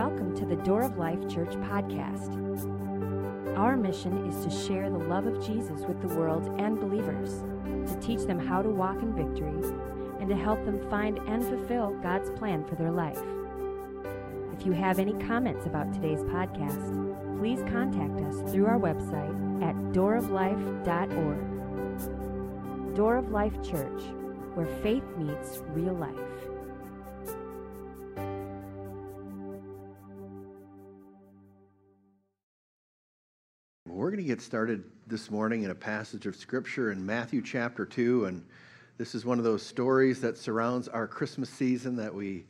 welcome to the Door of Life Church podcast. Our mission is to share the love of Jesus with the world and believers, to teach them how to walk in victory, and to help them find and fulfill God's plan for their life. If you have any comments about today's podcast, please contact us through our website at dooroflife.org. Door of Life Church, where faith meets real life. Get started this morning in a passage of Scripture in Matthew chapter 2. And this is one of those stories that surrounds our Christmas season that we,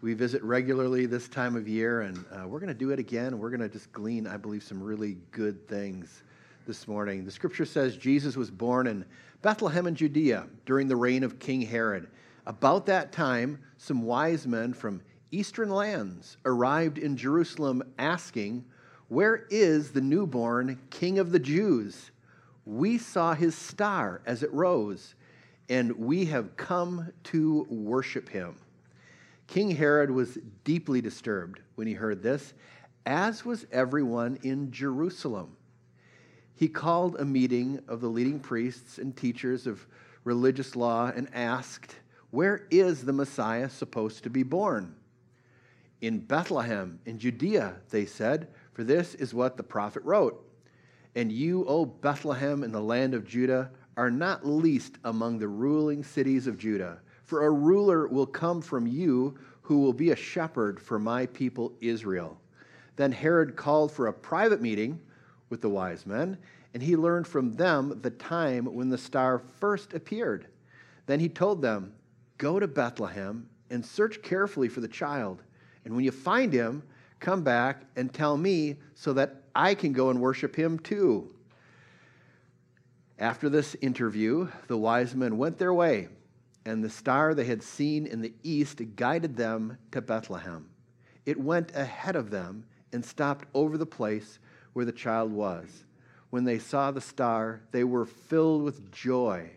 we visit regularly this time of year. And uh, we're going to do it again. We're going to just glean, I believe, some really good things this morning. The Scripture says Jesus was born in Bethlehem in Judea during the reign of King Herod. About that time, some wise men from eastern lands arrived in Jerusalem asking, where is the newborn King of the Jews? We saw his star as it rose, and we have come to worship him. King Herod was deeply disturbed when he heard this, as was everyone in Jerusalem. He called a meeting of the leading priests and teachers of religious law and asked, Where is the Messiah supposed to be born? In Bethlehem, in Judea, they said for this is what the prophet wrote And you, O Bethlehem, in the land of Judah, are not least among the ruling cities of Judah. For a ruler will come from you who will be a shepherd for my people Israel. Then Herod called for a private meeting with the wise men, and he learned from them the time when the star first appeared. Then he told them, Go to Bethlehem and search carefully for the child. And when you find him, Come back and tell me so that I can go and worship him too. After this interview, the wise men went their way, and the star they had seen in the east guided them to Bethlehem. It went ahead of them and stopped over the place where the child was. When they saw the star, they were filled with joy.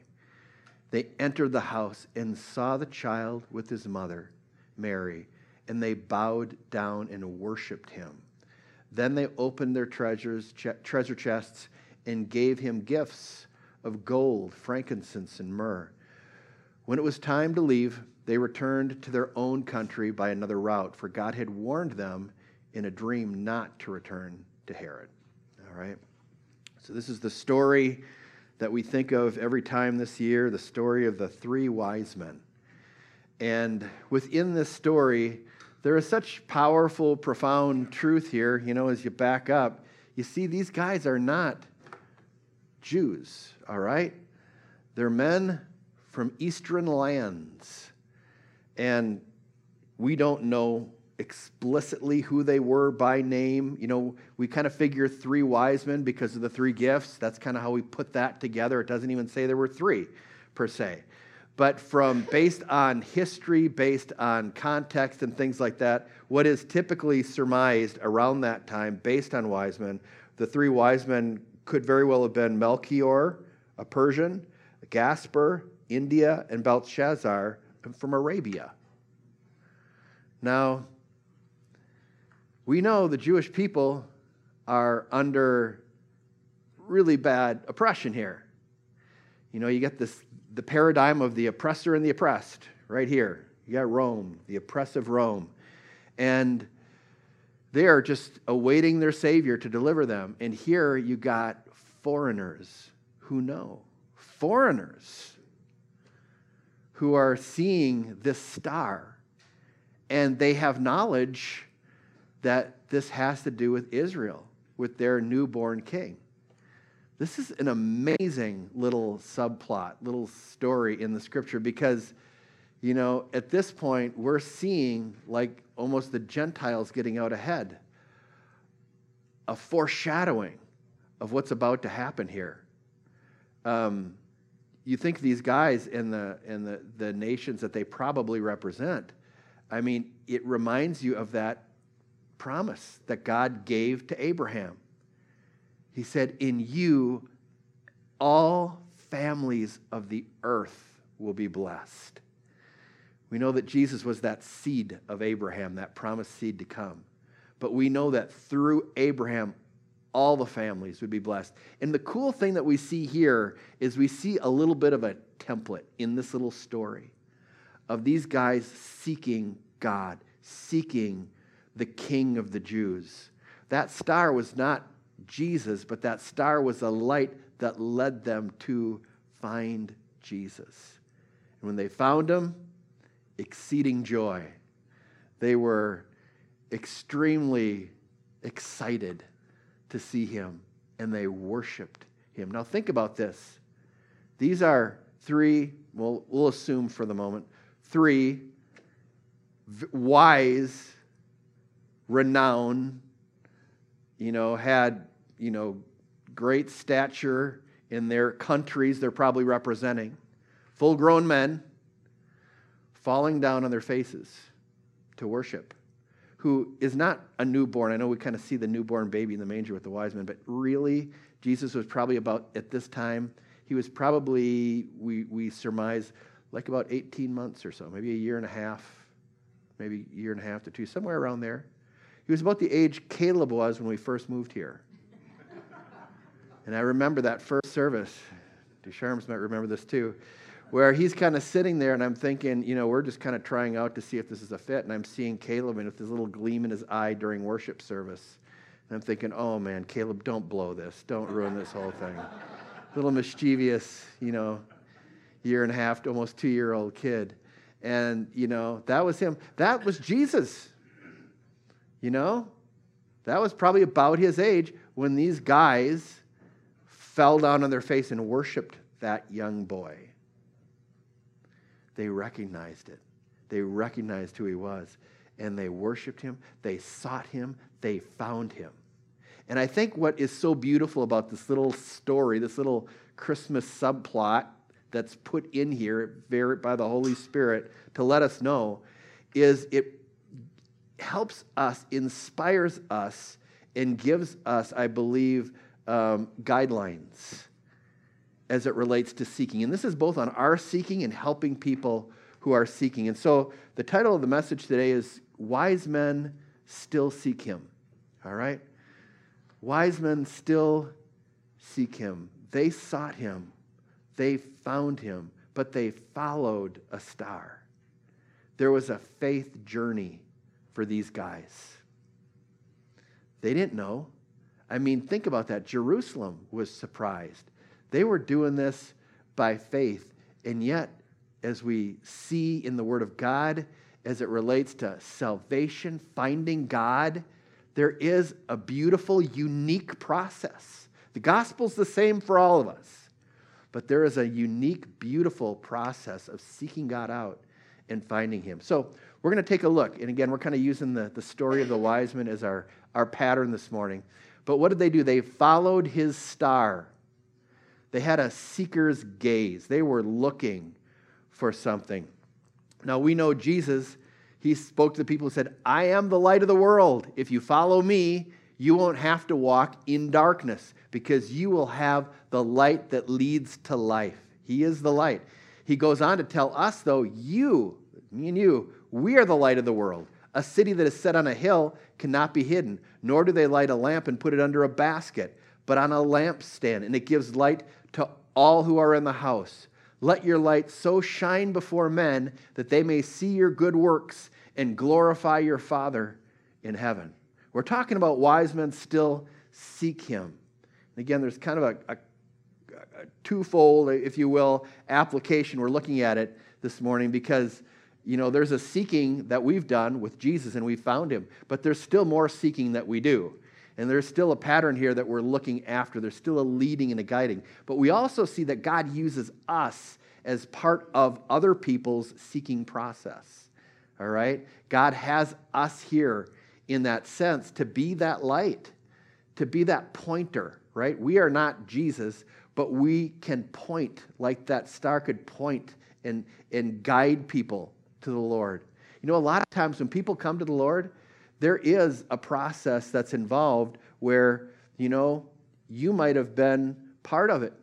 They entered the house and saw the child with his mother, Mary and they bowed down and worshiped him. Then they opened their treasures, treasure chests and gave him gifts of gold, frankincense, and myrrh. When it was time to leave, they returned to their own country by another route, for God had warned them in a dream not to return to Herod. All right? So, this is the story that we think of every time this year the story of the three wise men. And within this story, there is such powerful, profound truth here, you know, as you back up. You see, these guys are not Jews, all right? They're men from eastern lands. And we don't know explicitly who they were by name. You know, we kind of figure three wise men because of the three gifts. That's kind of how we put that together. It doesn't even say there were three per se but from based on history, based on context and things like that, what is typically surmised around that time based on wise men, the three wise men could very well have been Melchior, a Persian, Gaspar, India, and Belshazzar from Arabia. Now, we know the Jewish people are under really bad oppression here. You know, you get this the paradigm of the oppressor and the oppressed right here. You got Rome, the oppressive Rome. And they are just awaiting their Savior to deliver them. And here you got foreigners who know, foreigners who are seeing this star. And they have knowledge that this has to do with Israel, with their newborn king. This is an amazing little subplot, little story in the scripture because, you know, at this point, we're seeing like almost the Gentiles getting out ahead, a foreshadowing of what's about to happen here. Um, you think these guys in the in the, the nations that they probably represent, I mean, it reminds you of that promise that God gave to Abraham he said, In you, all families of the earth will be blessed. We know that Jesus was that seed of Abraham, that promised seed to come. but we know that through Abraham, all the families would be blessed. And the cool thing that we see here is we see a little bit of a template in this little story of these guys seeking God, seeking the King of the Jews. That star was not Jesus, but that star was a light that led them to find Jesus. And when they found him, exceeding joy. They were extremely excited to see him and they worshiped him. Now, think about this. These are three, well, we'll assume for the moment, three wise, renowned, you know, had, you know, great stature in their countries they're probably representing, full grown men falling down on their faces to worship, who is not a newborn. I know we kind of see the newborn baby in the manger with the wise men, but really, Jesus was probably about, at this time, he was probably, we, we surmise, like about 18 months or so, maybe a year and a half, maybe a year and a half to two, somewhere around there. He was about the age Caleb was when we first moved here. And I remember that first service. Ducharmes might remember this too, where he's kind of sitting there, and I'm thinking, you know, we're just kind of trying out to see if this is a fit, and I'm seeing Caleb and with this little gleam in his eye during worship service. And I'm thinking, oh man, Caleb, don't blow this. Don't ruin this whole thing. little mischievous, you know, year and a half almost two year old kid. And, you know, that was him. That was Jesus. You know, that was probably about his age when these guys fell down on their face and worshiped that young boy. They recognized it. They recognized who he was. And they worshiped him. They sought him. They found him. And I think what is so beautiful about this little story, this little Christmas subplot that's put in here by the Holy Spirit to let us know, is it helps us, inspires us, and gives us, I believe, um, guidelines as it relates to seeking. And this is both on our seeking and helping people who are seeking. And so the title of the message today is Wise Men Still Seek Him. All right? Wise men still seek Him. They sought Him, they found Him, but they followed a star. There was a faith journey for these guys. They didn't know. I mean, think about that. Jerusalem was surprised. They were doing this by faith. And yet, as we see in the Word of God, as it relates to salvation, finding God, there is a beautiful, unique process. The gospel's the same for all of us, but there is a unique, beautiful process of seeking God out and finding Him. So we're going to take a look. And again, we're kind of using the, the story of the wise men as our, our pattern this morning. But what did they do? They followed his star. They had a seeker's gaze. They were looking for something. Now we know Jesus, he spoke to the people and said, I am the light of the world. If you follow me, you won't have to walk in darkness because you will have the light that leads to life. He is the light. He goes on to tell us, though, you, me and you, we are the light of the world. A city that is set on a hill cannot be hidden, nor do they light a lamp and put it under a basket, but on a lampstand, and it gives light to all who are in the house. Let your light so shine before men that they may see your good works and glorify your Father in heaven. We're talking about wise men still seek him. And again, there's kind of a, a, a twofold, if you will, application. We're looking at it this morning because you know, there's a seeking that we've done with Jesus and we found him, but there's still more seeking that we do. And there's still a pattern here that we're looking after. There's still a leading and a guiding. But we also see that God uses us as part of other people's seeking process. All right? God has us here in that sense to be that light, to be that pointer, right? We are not Jesus, but we can point like that star could point and, and guide people to the Lord. You know, a lot of times when people come to the Lord, there is a process that's involved where, you know, you might have been part of it.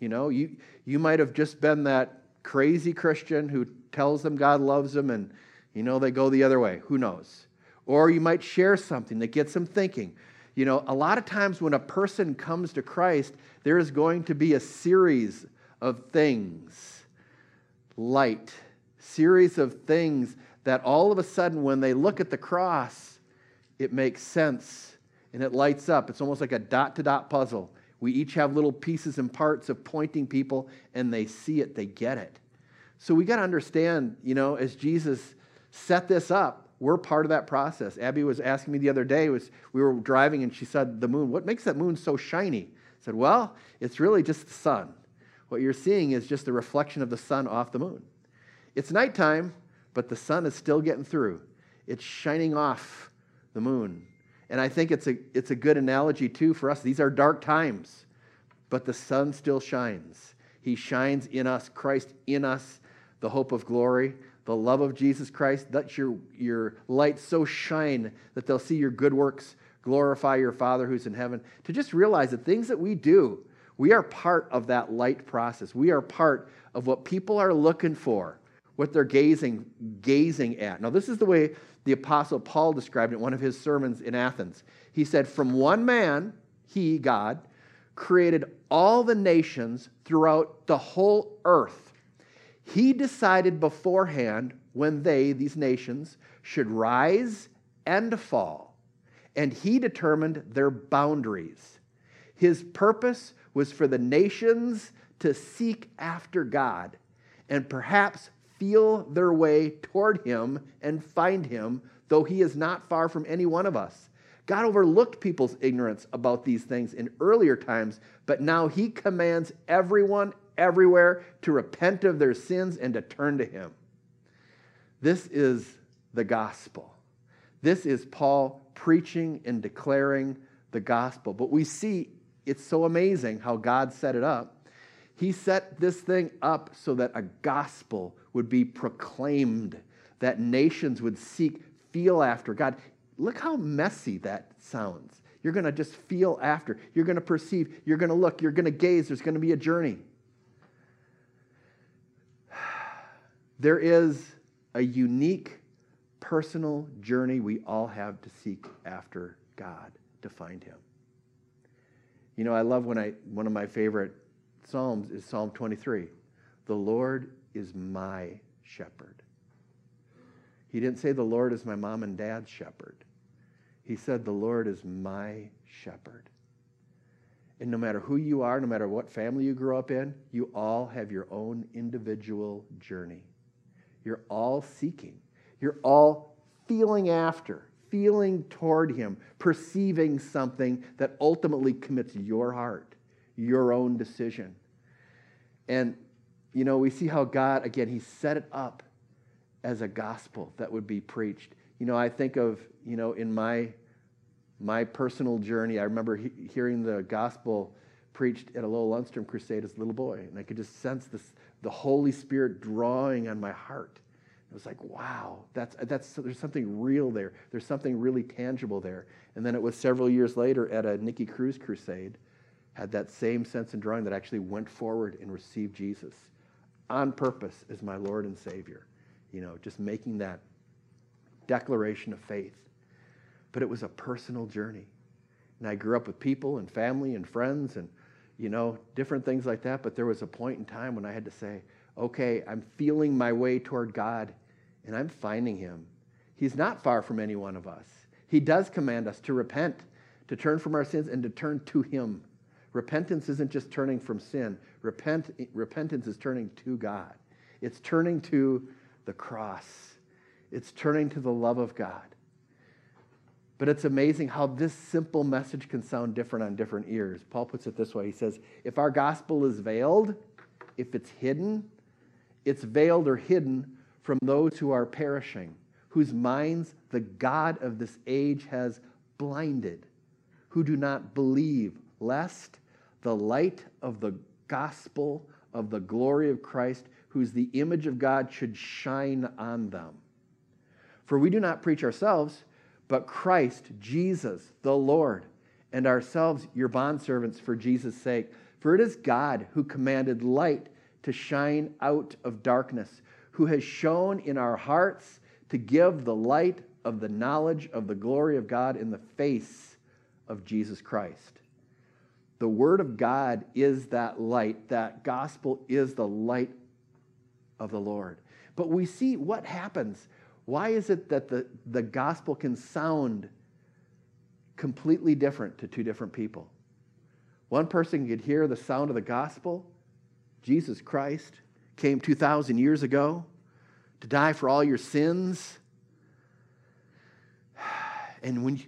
You know, you, you might have just been that crazy Christian who tells them God loves them and, you know, they go the other way. Who knows? Or you might share something that gets them thinking. You know, a lot of times when a person comes to Christ, there is going to be a series of things, light, series of things that all of a sudden, when they look at the cross, it makes sense and it lights up. It's almost like a dot to dot puzzle. We each have little pieces and parts of pointing people, and they see it, they get it. So we got to understand, you know, as Jesus set this up, we're part of that process. Abby was asking me the other day, was we were driving and she said, The moon, what makes that moon so shiny? I said, Well, it's really just the sun. What you're seeing is just the reflection of the sun off the moon. It's nighttime, but the sun is still getting through. It's shining off the moon. And I think it's a, it's a good analogy, too, for us. These are dark times, but the sun still shines. He shines in us, Christ in us, the hope of glory, the love of Jesus Christ. Let your, your light so shine that they'll see your good works, glorify your Father who's in heaven. To just realize that things that we do, we are part of that light process. We are part of what people are looking for, what they're gazing, gazing at. Now, this is the way the Apostle Paul described it in one of his sermons in Athens. He said, From one man, he, God, created all the nations throughout the whole earth. He decided beforehand when they, these nations, should rise and fall, and he determined their boundaries. His purpose was for the nations to seek after God and perhaps feel their way toward him and find him, though he is not far from any one of us. God overlooked people's ignorance about these things in earlier times, but now he commands everyone everywhere to repent of their sins and to turn to him. This is the gospel. This is Paul preaching and declaring the gospel. But we see it's so amazing how God set it up. He set this thing up so that a gospel would be proclaimed, that nations would seek, feel after God. Look how messy that sounds. You're going to just feel after. You're going to perceive. You're going to look. You're going to gaze. There's going to be a journey. There is a unique personal journey we all have to seek after God, to find Him. You know, I love when I, one of my favorite Psalms is Psalm 23. The Lord is my shepherd. He didn't say the Lord is my mom and dad's shepherd. He said the Lord is my shepherd. And no matter who you are, no matter what family you grew up in, you all have your own individual journey. You're all seeking. You're all feeling after, feeling toward Him, perceiving something that ultimately commits your heart, your own decision. And you know, we see how God, again, He set it up as a gospel that would be preached. You know, I think of, you know, in my my personal journey, I remember he, hearing the gospel preached at a Lowell Lundstrom crusade as a little boy, and I could just sense this, the Holy Spirit drawing on my heart. It was like, wow, that's, that's, there's something real there. There's something really tangible there. And then it was several years later at a Nicky Cruz crusade, had that same sense and drawing that actually went forward and received Jesus on purpose as my Lord and Savior. You know, just making that declaration of faith. But it was a personal journey. And I grew up with people and family and friends and, you know, different things like that. But there was a point in time when I had to say, okay, I'm feeling my way toward God and I'm finding Him. He's not far from any one of us. He does command us to repent, to turn from our sins, and to turn to Him. Repentance isn't just turning from sin, Repent, repentance is turning to God, it's turning to the cross, it's turning to the love of God. But it's amazing how this simple message can sound different on different ears. Paul puts it this way He says, If our gospel is veiled, if it's hidden, it's veiled or hidden from those who are perishing, whose minds the God of this age has blinded, who do not believe, lest the light of the gospel of the glory of Christ, who's the image of God, should shine on them. For we do not preach ourselves, but Christ, Jesus, the Lord, and ourselves your bondservants for Jesus' sake. For it is God who commanded light to shine out of darkness, who has shone in our hearts to give the light of the knowledge of the glory of God in the face of Jesus Christ. The Word of God is that light. That gospel is the light of the Lord. But we see what happens. Why is it that the, the gospel can sound completely different to two different people? One person could hear the sound of the gospel. Jesus Christ came 2,000 years ago to die for all your sins. And when you,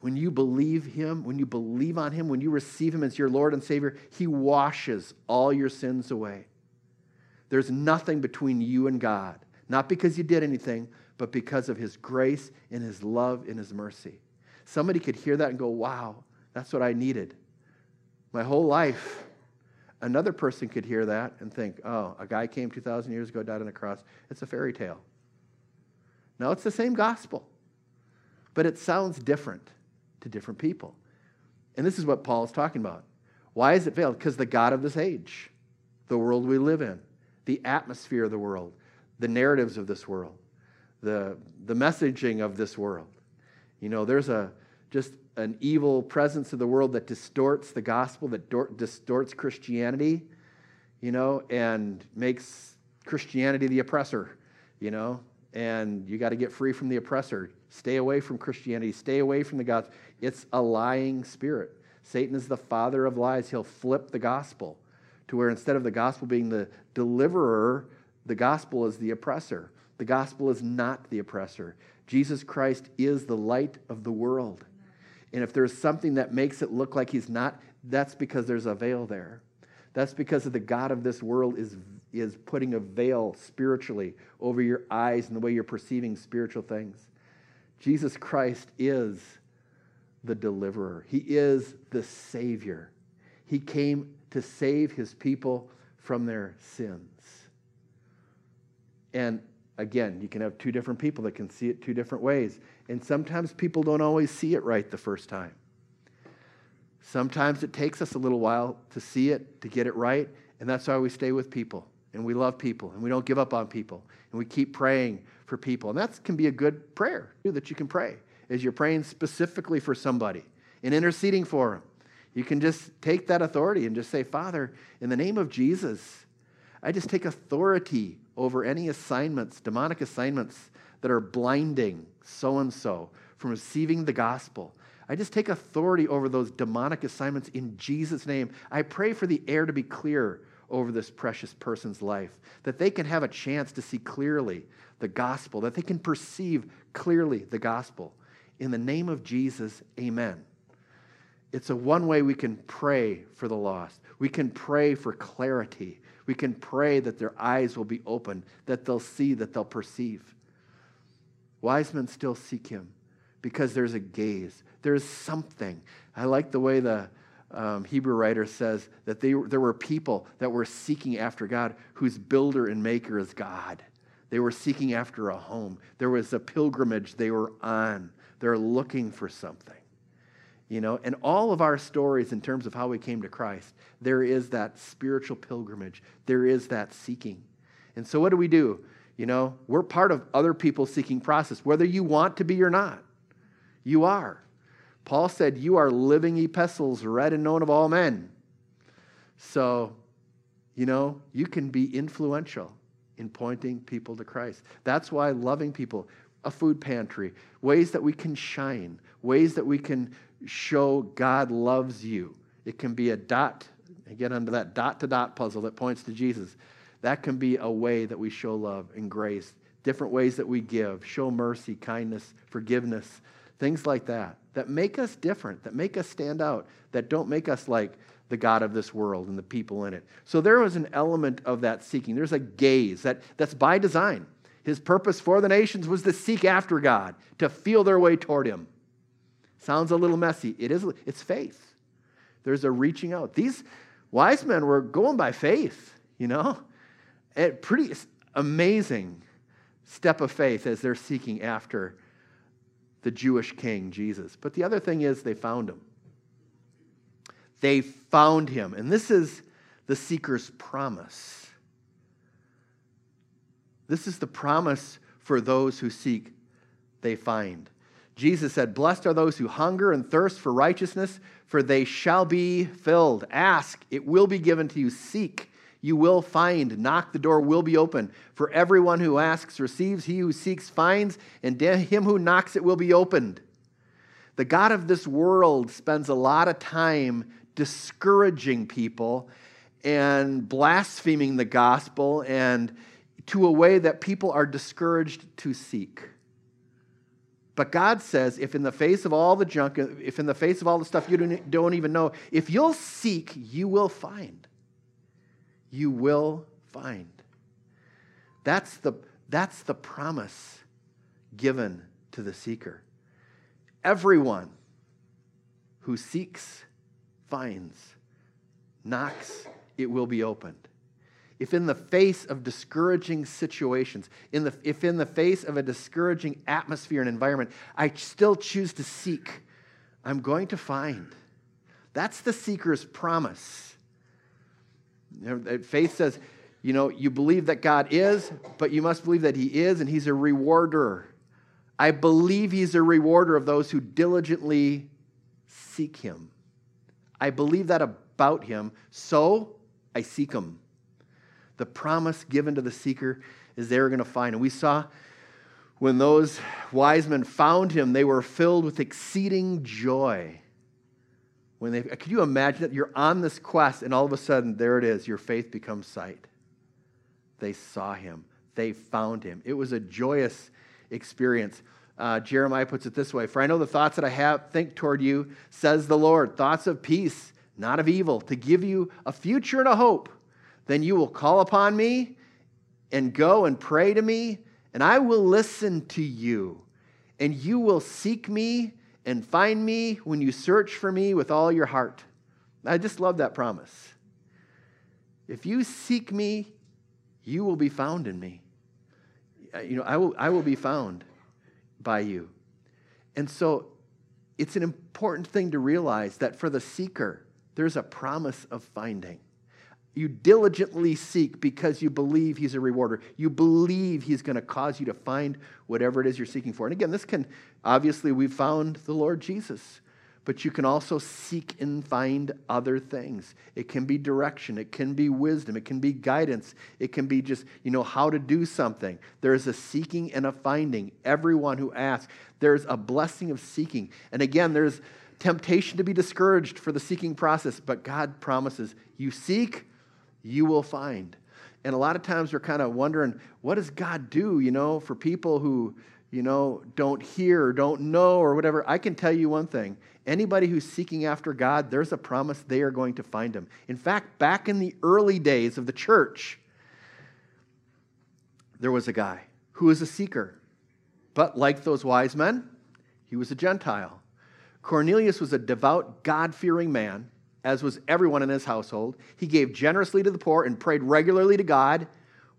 when you believe Him, when you believe on Him, when you receive Him as your Lord and Savior, He washes all your sins away. There's nothing between you and God, not because you did anything, but because of His grace and His love and His mercy. Somebody could hear that and go, wow, that's what I needed. My whole life. Another person could hear that and think, oh, a guy came 2,000 years ago, died on a cross. It's a fairy tale. No, it's the same gospel, but it sounds different to different people. And this is what Paul is talking about. Why is it veiled? Because the God of this age, the world we live in, the atmosphere of the world, the narratives of this world, the, the messaging of this world. You know, there's a just an evil presence of the world that distorts the gospel, that do- distorts Christianity, you know, and makes Christianity the oppressor, you know, and you got to get free from the oppressor. Stay away from Christianity, stay away from the gospel. It's a lying spirit. Satan is the father of lies. He'll flip the gospel to where instead of the gospel being the deliverer, the gospel is the oppressor. The gospel is not the oppressor. Jesus Christ is the light of the world. And if there's something that makes it look like he's not, that's because there's a veil there. That's because of the God of this world is, is putting a veil spiritually over your eyes and the way you're perceiving spiritual things. Jesus Christ is the deliverer, He is the Savior. He came to save His people from their sins. And again, you can have two different people that can see it two different ways. And sometimes people don't always see it right the first time. Sometimes it takes us a little while to see it, to get it right. And that's why we stay with people and we love people and we don't give up on people and we keep praying for people. And that can be a good prayer too, that you can pray as you're praying specifically for somebody and interceding for them. You can just take that authority and just say, Father, in the name of Jesus, I just take authority over any assignments, demonic assignments that are blinding so and so from receiving the gospel. I just take authority over those demonic assignments in Jesus' name. I pray for the air to be clear over this precious person's life, that they can have a chance to see clearly the gospel, that they can perceive clearly the gospel. In the name of Jesus, amen. It's a one way we can pray for the lost. We can pray for clarity. We can pray that their eyes will be open, that they'll see, that they'll perceive. Wise men still seek him because there's a gaze. There's something. I like the way the um, Hebrew writer says that they, there were people that were seeking after God whose builder and maker is God. They were seeking after a home. There was a pilgrimage they were on. They're looking for something. You know, and all of our stories in terms of how we came to Christ, there is that spiritual pilgrimage. There is that seeking. And so what do we do? You know, we're part of other people's seeking process, whether you want to be or not. You are. Paul said, You are living epistles, read and known of all men. So, you know, you can be influential in pointing people to Christ. That's why loving people, a food pantry, ways that we can shine, ways that we can show God loves you. It can be a dot, again, under that dot to dot puzzle that points to Jesus. That can be a way that we show love and grace, different ways that we give, show mercy, kindness, forgiveness, things like that, that make us different, that make us stand out, that don't make us like the God of this world and the people in it. So there was an element of that seeking. There's a gaze that, that's by design. His purpose for the nations was to seek after God, to feel their way toward Him. Sounds a little messy. It is, it's faith. There's a reaching out. These wise men were going by faith, you know? A pretty amazing step of faith as they're seeking after the Jewish king, Jesus. But the other thing is, they found him. They found him. And this is the seeker's promise. This is the promise for those who seek they find. Jesus said, Blessed are those who hunger and thirst for righteousness, for they shall be filled. Ask, it will be given to you. Seek, you will find. Knock, the door will be open. For everyone who asks receives, he who seeks finds, and him who knocks it will be opened. The God of this world spends a lot of time discouraging people and blaspheming the gospel and to a way that people are discouraged to seek. But God says, if in the face of all the junk, if in the face of all the stuff you don't even know, if you'll seek, you will find. You will find. That's the, that's the promise given to the seeker. Everyone who seeks finds, knocks, it will be opened if in the face of discouraging situations, in the, if in the face of a discouraging atmosphere and environment, I still choose to seek, I'm going to find. That's the seeker's promise. Know, uh, faith says, you know, you believe that God is, but you must believe that He is, and He's a rewarder. I believe He's a rewarder of those who diligently seek Him. I believe that about Him, so I seek Him the promise given to the seeker is they are going to find. And we saw when those wise men found him, they were filled with exceeding joy. When they, could you imagine that you're on this quest and all of a sudden there it is, your faith becomes sight. They saw him, they found him. It was a joyous experience. Uh, Jeremiah puts it this way For I know the thoughts that I have, think toward you, says the Lord, thoughts of peace, not of evil, to give you a future and a hope. Then you will call upon me and go and pray to me, and I will listen to you. And you will seek me and find me when you search for me with all your heart. I just love that promise. If you seek me, you will be found in me. Uh, you know, I will, I will be found by you. And so it's an important thing to realize that for the seeker, there's a promise of finding. You diligently seek because you believe He's a rewarder. You believe He's going to cause you to find whatever it is you're seeking for. And again, this can obviously, we've found the Lord Jesus, but you can also seek and find other things. It can be direction, it can be wisdom, it can be guidance, it can be just, you know, how to do something. There's a seeking and a finding. Everyone who asks, there's a blessing of seeking. And again, there's temptation to be discouraged for the seeking process, but God promises you seek, you will find. And a lot of times we're kind of wondering, what does God do, you know, for people who, you know, don't hear or don't know or whatever? I can tell you one thing. Anybody who's seeking after God, there's a promise they are going to find him. In fact, back in the early days of the church, there was a guy who was a seeker. But like those wise men, he was a Gentile. Cornelius was a devout, God fearing man as was everyone in his household. He gave generously to the poor and prayed regularly to God.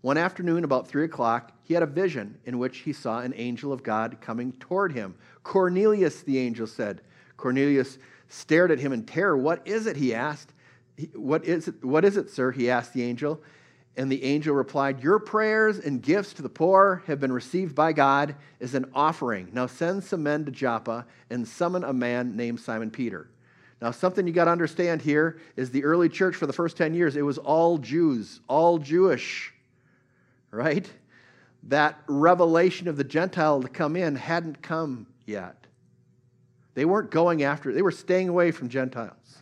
One afternoon, about three o'clock, he had a vision in which he saw an angel of God coming toward him. Cornelius, the angel said. Cornelius stared at him in terror. What is it? He asked. What is it, what is it, sir? He asked the angel. And the angel replied, Your prayers and gifts to the poor have been received by God as an offering. Now send some men to Joppa and summon a man named Simon Peter. Now, something you got to understand here is the early church for the first 10 years, it was all Jews, all Jewish, right? That revelation of the Gentile to come in hadn't come yet. They weren't going after, they were staying away from Gentiles.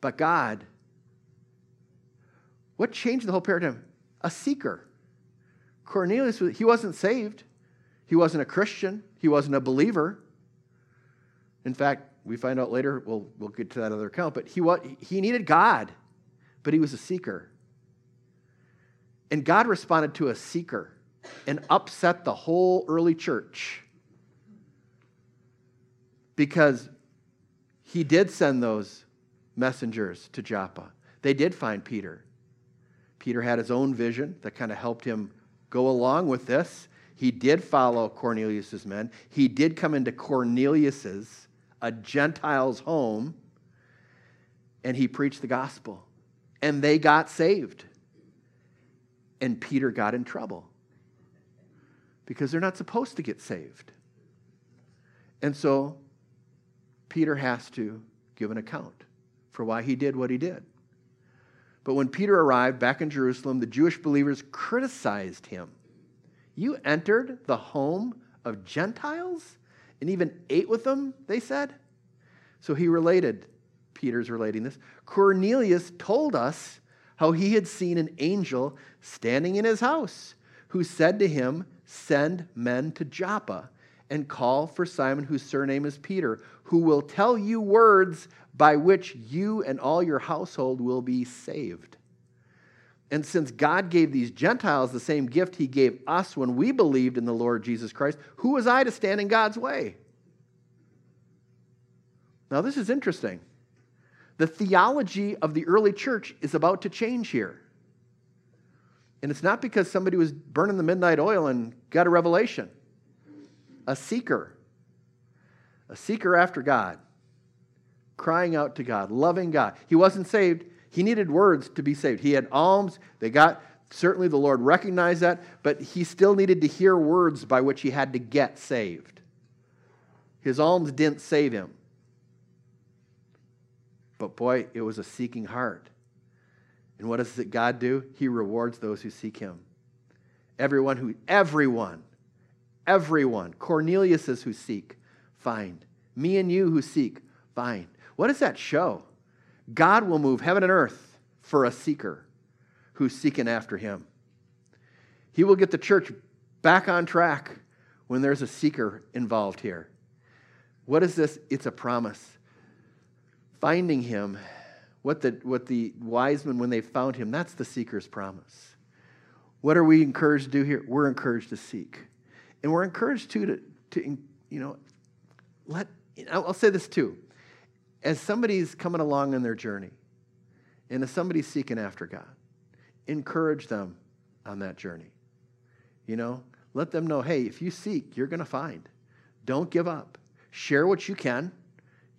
But God, what changed the whole paradigm? A seeker. Cornelius, he wasn't saved. He wasn't a Christian. He wasn't a believer. In fact, we find out later, we'll, we'll get to that other account, but he, he needed God, but he was a seeker. And God responded to a seeker and upset the whole early church because he did send those messengers to Joppa. They did find Peter. Peter had his own vision that kind of helped him go along with this. He did follow Cornelius's men. He did come into Cornelius's a Gentile's home, and he preached the gospel. And they got saved. And Peter got in trouble. because they're not supposed to get saved. And so Peter has to give an account for why he did what he did. But when Peter arrived back in Jerusalem, the Jewish believers criticized him. You entered the home of Gentiles and even ate with them, they said. So he related, Peter's relating this. Cornelius told us how he had seen an angel standing in his house who said to him, Send men to Joppa and call for Simon, whose surname is Peter, who will tell you words by which you and all your household will be saved. And since God gave these Gentiles the same gift he gave us when we believed in the Lord Jesus Christ, who was I to stand in God's way? Now, this is interesting. The theology of the early church is about to change here. And it's not because somebody was burning the midnight oil and got a revelation. A seeker, a seeker after God, crying out to God, loving God. He wasn't saved, he needed words to be saved. He had alms, they got, certainly the Lord recognized that, but he still needed to hear words by which he had to get saved. His alms didn't save him. But boy, it was a seeking heart. And what does God do? He rewards those who seek him. Everyone who, everyone, everyone, Cornelius is who seek, find. Me and you who seek, find. What does that show? God will move heaven and earth for a seeker who's seeking after him. He will get the church back on track when there's a seeker involved here. What is this? It's a promise finding him, what the, what the wise men, when they found him, that's the seeker's promise. What are we encouraged to do here? We're encouraged to seek. And we're encouraged too to, to you know, let, I'll say this too. As somebody's coming along in their journey, and as somebody's seeking after God, encourage them on that journey. You know, let them know hey, if you seek, you're going to find. Don't give up. Share what you can.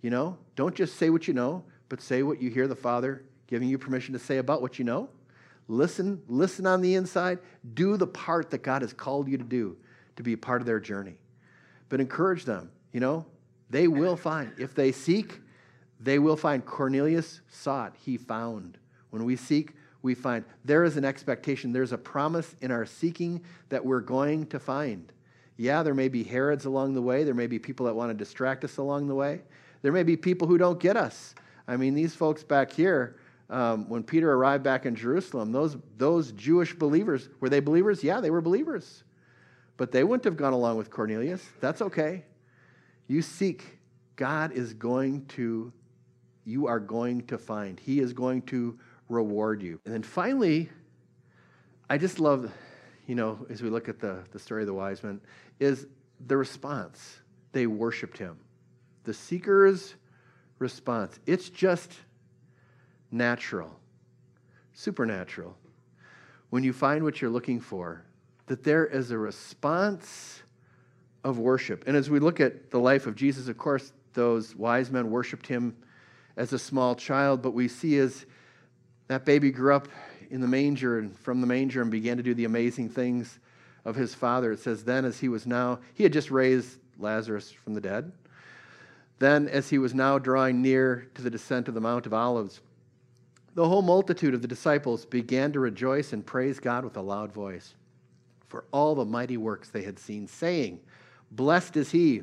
You know, don't just say what you know, but say what you hear the Father giving you permission to say about what you know. Listen, listen on the inside. Do the part that God has called you to do to be a part of their journey. But encourage them, you know, they will find. If they seek, they will find. Cornelius sought, he found. When we seek, we find. There is an expectation, there's a promise in our seeking that we're going to find. Yeah, there may be Herods along the way, there may be people that want to distract us along the way. There may be people who don't get us. I mean, these folks back here, um, when Peter arrived back in Jerusalem, those, those Jewish believers, were they believers? Yeah, they were believers. But they wouldn't have gone along with Cornelius. That's okay. You seek, God is going to, you are going to find. He is going to reward you. And then finally, I just love, you know, as we look at the, the story of the wise men, is the response. They worshiped him the seeker's response. It's just natural, supernatural. When you find what you're looking for, that there is a response of worship. And as we look at the life of Jesus, of course, those wise men worshiped him as a small child, but we see as that baby grew up in the manger and from the manger and began to do the amazing things of his father. It says, then as he was now, he had just raised Lazarus from the dead. Then, as he was now drawing near to the descent of the Mount of Olives, the whole multitude of the disciples began to rejoice and praise God with a loud voice for all the mighty works they had seen, saying, Blessed is he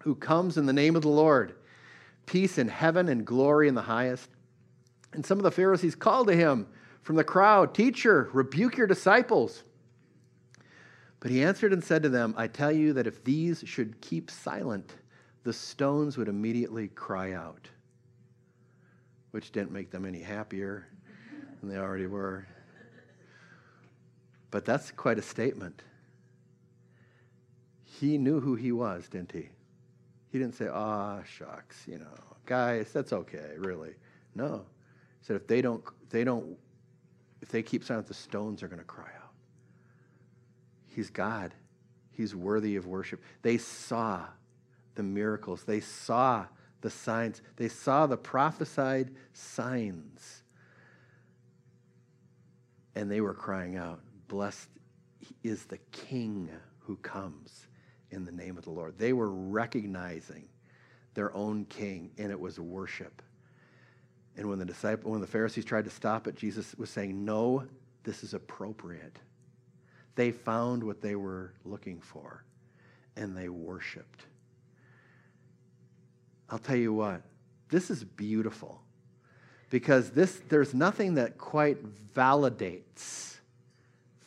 who comes in the name of the Lord, peace in heaven and glory in the highest. And some of the Pharisees called to him from the crowd, Teacher, rebuke your disciples. But he answered and said to them, I tell you that if these should keep silent, the stones would immediately cry out, which didn't make them any happier than they already were. But that's quite a statement. He knew who he was, didn't he? He didn't say, ah, shucks, you know, guys, that's okay, really. No. He said, if they don't, if they don't, if they keep silent, the stones are going to cry out. He's God. He's worthy of worship. They saw the miracles. They saw the signs. They saw the prophesied signs. And they were crying out, Blessed is the King who comes in the name of the Lord. They were recognizing their own king, and it was worship. And when the disciple, when the Pharisees tried to stop it, Jesus was saying, No, this is appropriate. They found what they were looking for, and they worshiped. I'll tell you what, this is beautiful because this, there's nothing that quite validates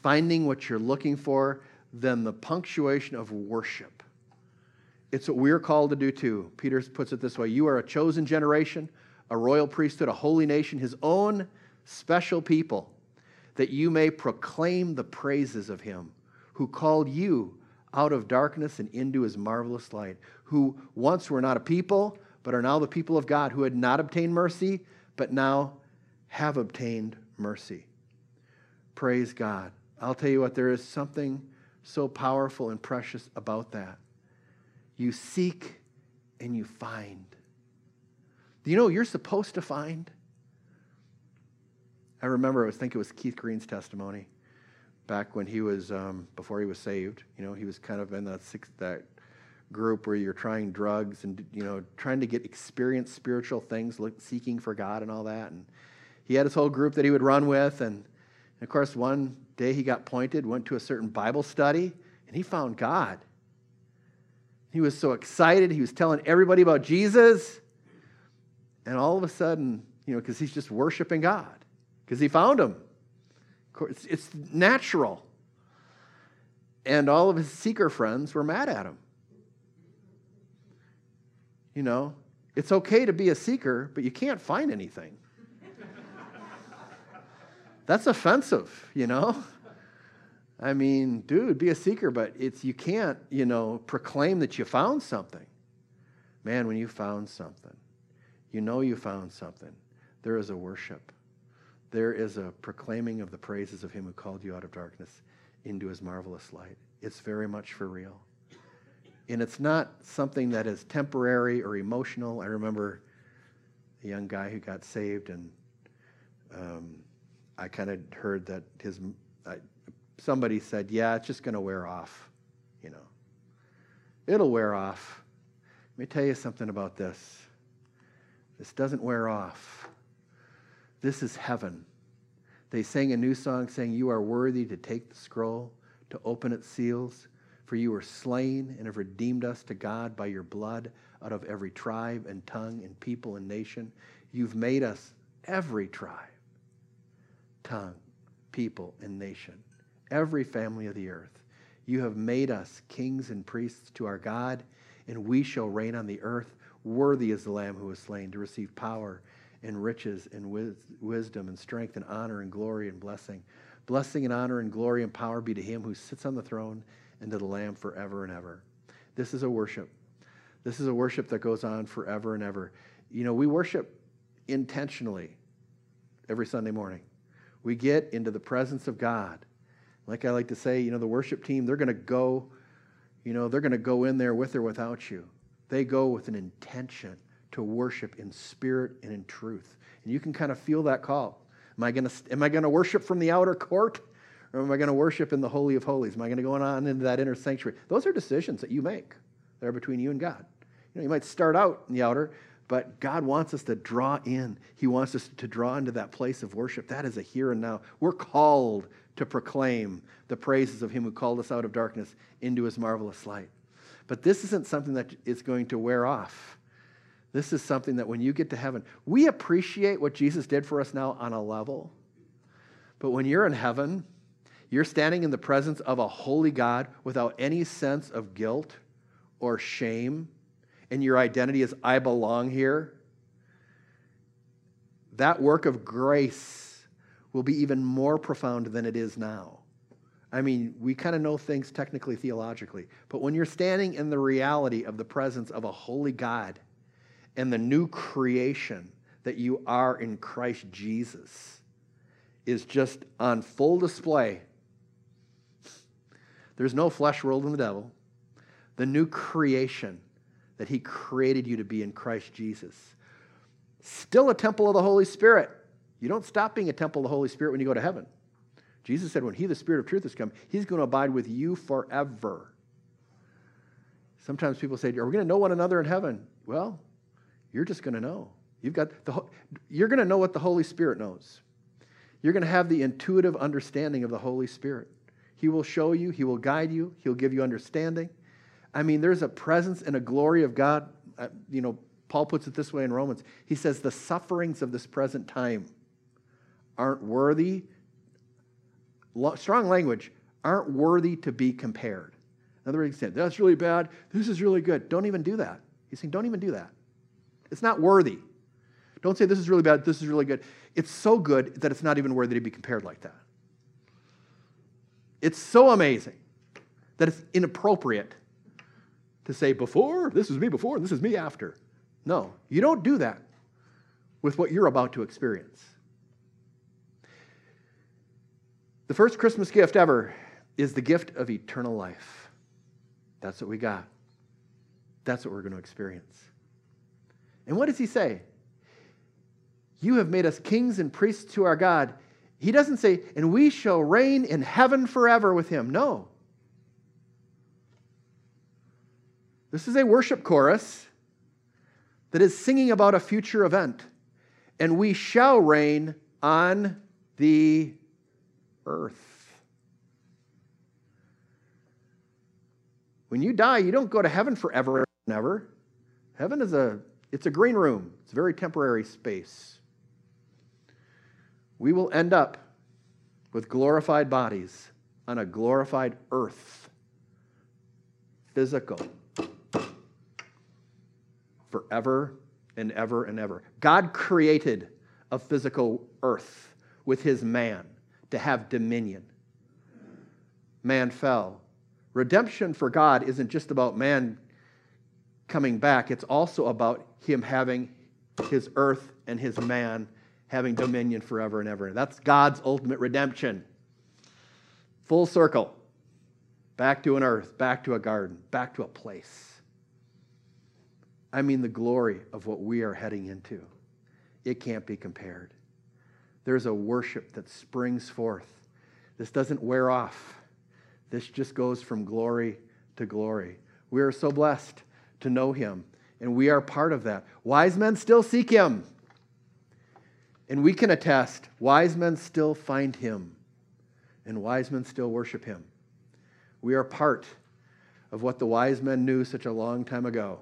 finding what you're looking for than the punctuation of worship. It's what we're called to do too. Peter puts it this way You are a chosen generation, a royal priesthood, a holy nation, his own special people, that you may proclaim the praises of him who called you out of darkness and into his marvelous light, who once were not a people, but are now the people of God, who had not obtained mercy, but now have obtained mercy. Praise God. I'll tell you what, there is something so powerful and precious about that. You seek and you find. Do you know you're supposed to find? I remember, I was thinking it was Keith Green's testimony back when he was, um, before he was saved. You know, he was kind of in that, six, that group where you're trying drugs and, you know, trying to get experience spiritual things, look, seeking for God and all that. And he had his whole group that he would run with. And, and of course, one day he got pointed, went to a certain Bible study, and he found God. He was so excited. He was telling everybody about Jesus. And all of a sudden, you know, because he's just worshiping God, because he found him. It's, it's natural. And all of his seeker friends were mad at him. You know, it's okay to be a seeker, but you can't find anything. That's offensive, you know? I mean, dude, be a seeker, but it's you can't, you know, proclaim that you found something. Man, when you found something, you know you found something. There is a worship. There is a proclaiming of the praises of him who called you out of darkness into his marvelous light. It's very much for real. And it's not something that is temporary or emotional. I remember a young guy who got saved, and um, I kind of heard that his I, somebody said, "Yeah, it's just going to wear off." You know, it'll wear off. Let me tell you something about this. This doesn't wear off. This is heaven. They sang a new song saying, You are worthy to take the scroll, to open its seals, for you were slain and have redeemed us to God by your blood out of every tribe and tongue and people and nation. You've made us every tribe tongue, people, and nation, every family of the earth. You have made us kings and priests to our God, and we shall reign on the earth. Worthy is the Lamb who was slain to receive power and riches and wis- wisdom and strength and honor and glory and blessing. Blessing and honor and glory and power be to him who sits on the throne and to the Lamb forever and ever. This is a worship. This is a worship that goes on forever and ever. You know, we worship intentionally every Sunday morning we get into the presence of God. Like I like to say, you know, the worship team, they're going to go, you know, they're going to go in there with or without you. They go with an intention to worship in spirit and in truth. And you can kind of feel that call. Am I going to, am I going to worship from the outer court? Or am I going to worship in the Holy of Holies? Am I going to go on into that inner sanctuary? Those are decisions that you make. They're between you and God. You know, you might start out in the outer, but God wants us to draw in. He wants us to draw into that place of worship. That is a here and now. We're called to proclaim the praises of Him who called us out of darkness into His marvelous light. But this isn't something that is going to wear off. This is something that when you get to heaven, we appreciate what Jesus did for us now on a level. But when you're in heaven, you're standing in the presence of a holy God without any sense of guilt or shame and your identity is I belong here, that work of grace will be even more profound than it is now. I mean, we kind of know things technically, theologically, but when you're standing in the reality of the presence of a holy God and the new creation that you are in Christ Jesus is just on full display. There's no flesh world in the devil. The new creation that He created you to be in Christ Jesus. Still a temple of the Holy Spirit. You don't stop being a temple of the Holy Spirit when you go to heaven. Jesus said, when He, the Spirit of truth, has come, He's going to abide with you forever. Sometimes people say, Are we going to know one another in heaven? Well, you're just going to know. You've got the, you're going to know what the Holy Spirit knows. You're going to have the intuitive understanding of the Holy Spirit. He will show you, He will guide you, He'll give you understanding. I mean, there's a presence and a glory of God. Uh, you know, Paul puts it this way in Romans. He says, The sufferings of this present time aren't worthy, strong language, aren't worthy to be compared. In other words, that's really bad. This is really good. Don't even do that. He's saying, don't even do that. It's not worthy. Don't say this is really bad, this is really good. It's so good that it's not even worthy to be compared like that. It's so amazing that it's inappropriate to say before, this is me before, this is me after. No, you don't do that with what you're about to experience. The first Christmas gift ever is the gift of eternal life. That's what we got. That's what we're going to experience. And what does he say? You have made us kings and priests to our God. He doesn't say, and we shall reign in heaven forever with him. No. This is a worship chorus that is singing about a future event. And we shall reign on the earth. When you die, you don't go to heaven forever and ever. Heaven is a it's a green room. It's a very temporary space. We will end up with glorified bodies on a glorified earth. Physical forever and ever and ever. God created a physical earth with his man to have dominion. Man fell. Redemption for God isn't just about man coming back, it's also about him having his earth and his man having dominion forever and ever. That's God's ultimate redemption. Full circle. Back to an earth, back to a garden, back to a place. I mean, the glory of what we are heading into. It can't be compared. There's a worship that springs forth. This doesn't wear off, this just goes from glory to glory. We are so blessed to know Him, and we are part of that. Wise men still seek Him. And we can attest wise men still find Him, and wise men still worship Him. We are part of what the wise men knew such a long time ago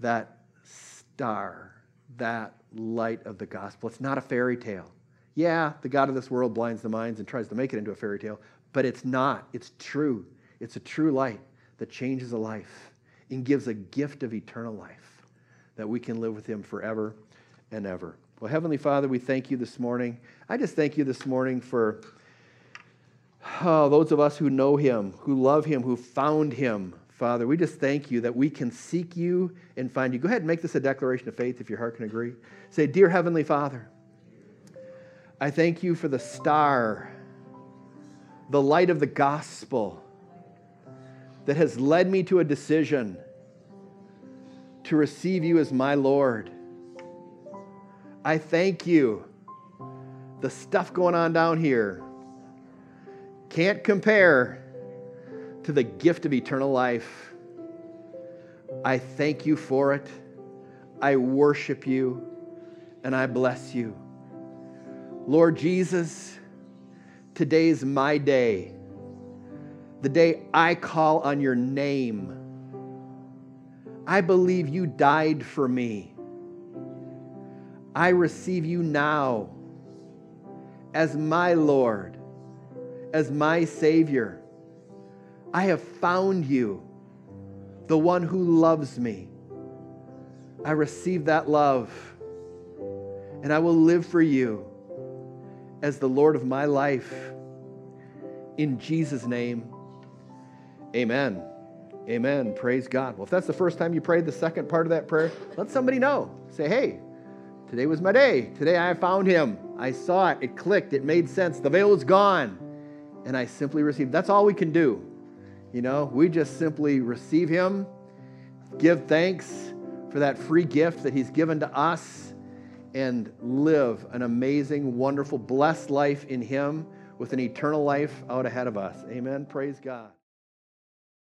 that star, that light of the gospel. It's not a fairy tale. Yeah, the God of this world blinds the minds and tries to make it into a fairy tale, but it's not. It's true. It's a true light that changes a life and gives a gift of eternal life that we can live with Him forever and ever. Well, Heavenly Father, we thank you this morning. I just thank you this morning for oh, those of us who know Him, who love Him, who found Him Father, we just thank you that we can seek you and find you. Go ahead and make this a declaration of faith if your heart can agree. Say, Dear Heavenly Father, I thank you for the star, the light of the gospel that has led me to a decision to receive you as my Lord. I thank you. The stuff going on down here can't compare to the gift of eternal life. I thank you for it. I worship you and I bless you. Lord Jesus, today's my day, the day I call on your name. I believe you died for me. I receive you now as my Lord, as my Savior. I have found you, the one who loves me. I receive that love, and I will live for you as the Lord of my life. In Jesus' name, amen. Amen. Praise God. Well, if that's the first time you prayed the second part of that prayer, let somebody know. Say, hey, today was my day. Today I found him. I saw it. It clicked. It made sense. The veil was gone. And I simply received. That's all we can do. You know, we just simply receive Him, give thanks for that free gift that He's given to us, and live an amazing, wonderful, blessed life in Him with an eternal life out ahead of us. Amen. Praise God.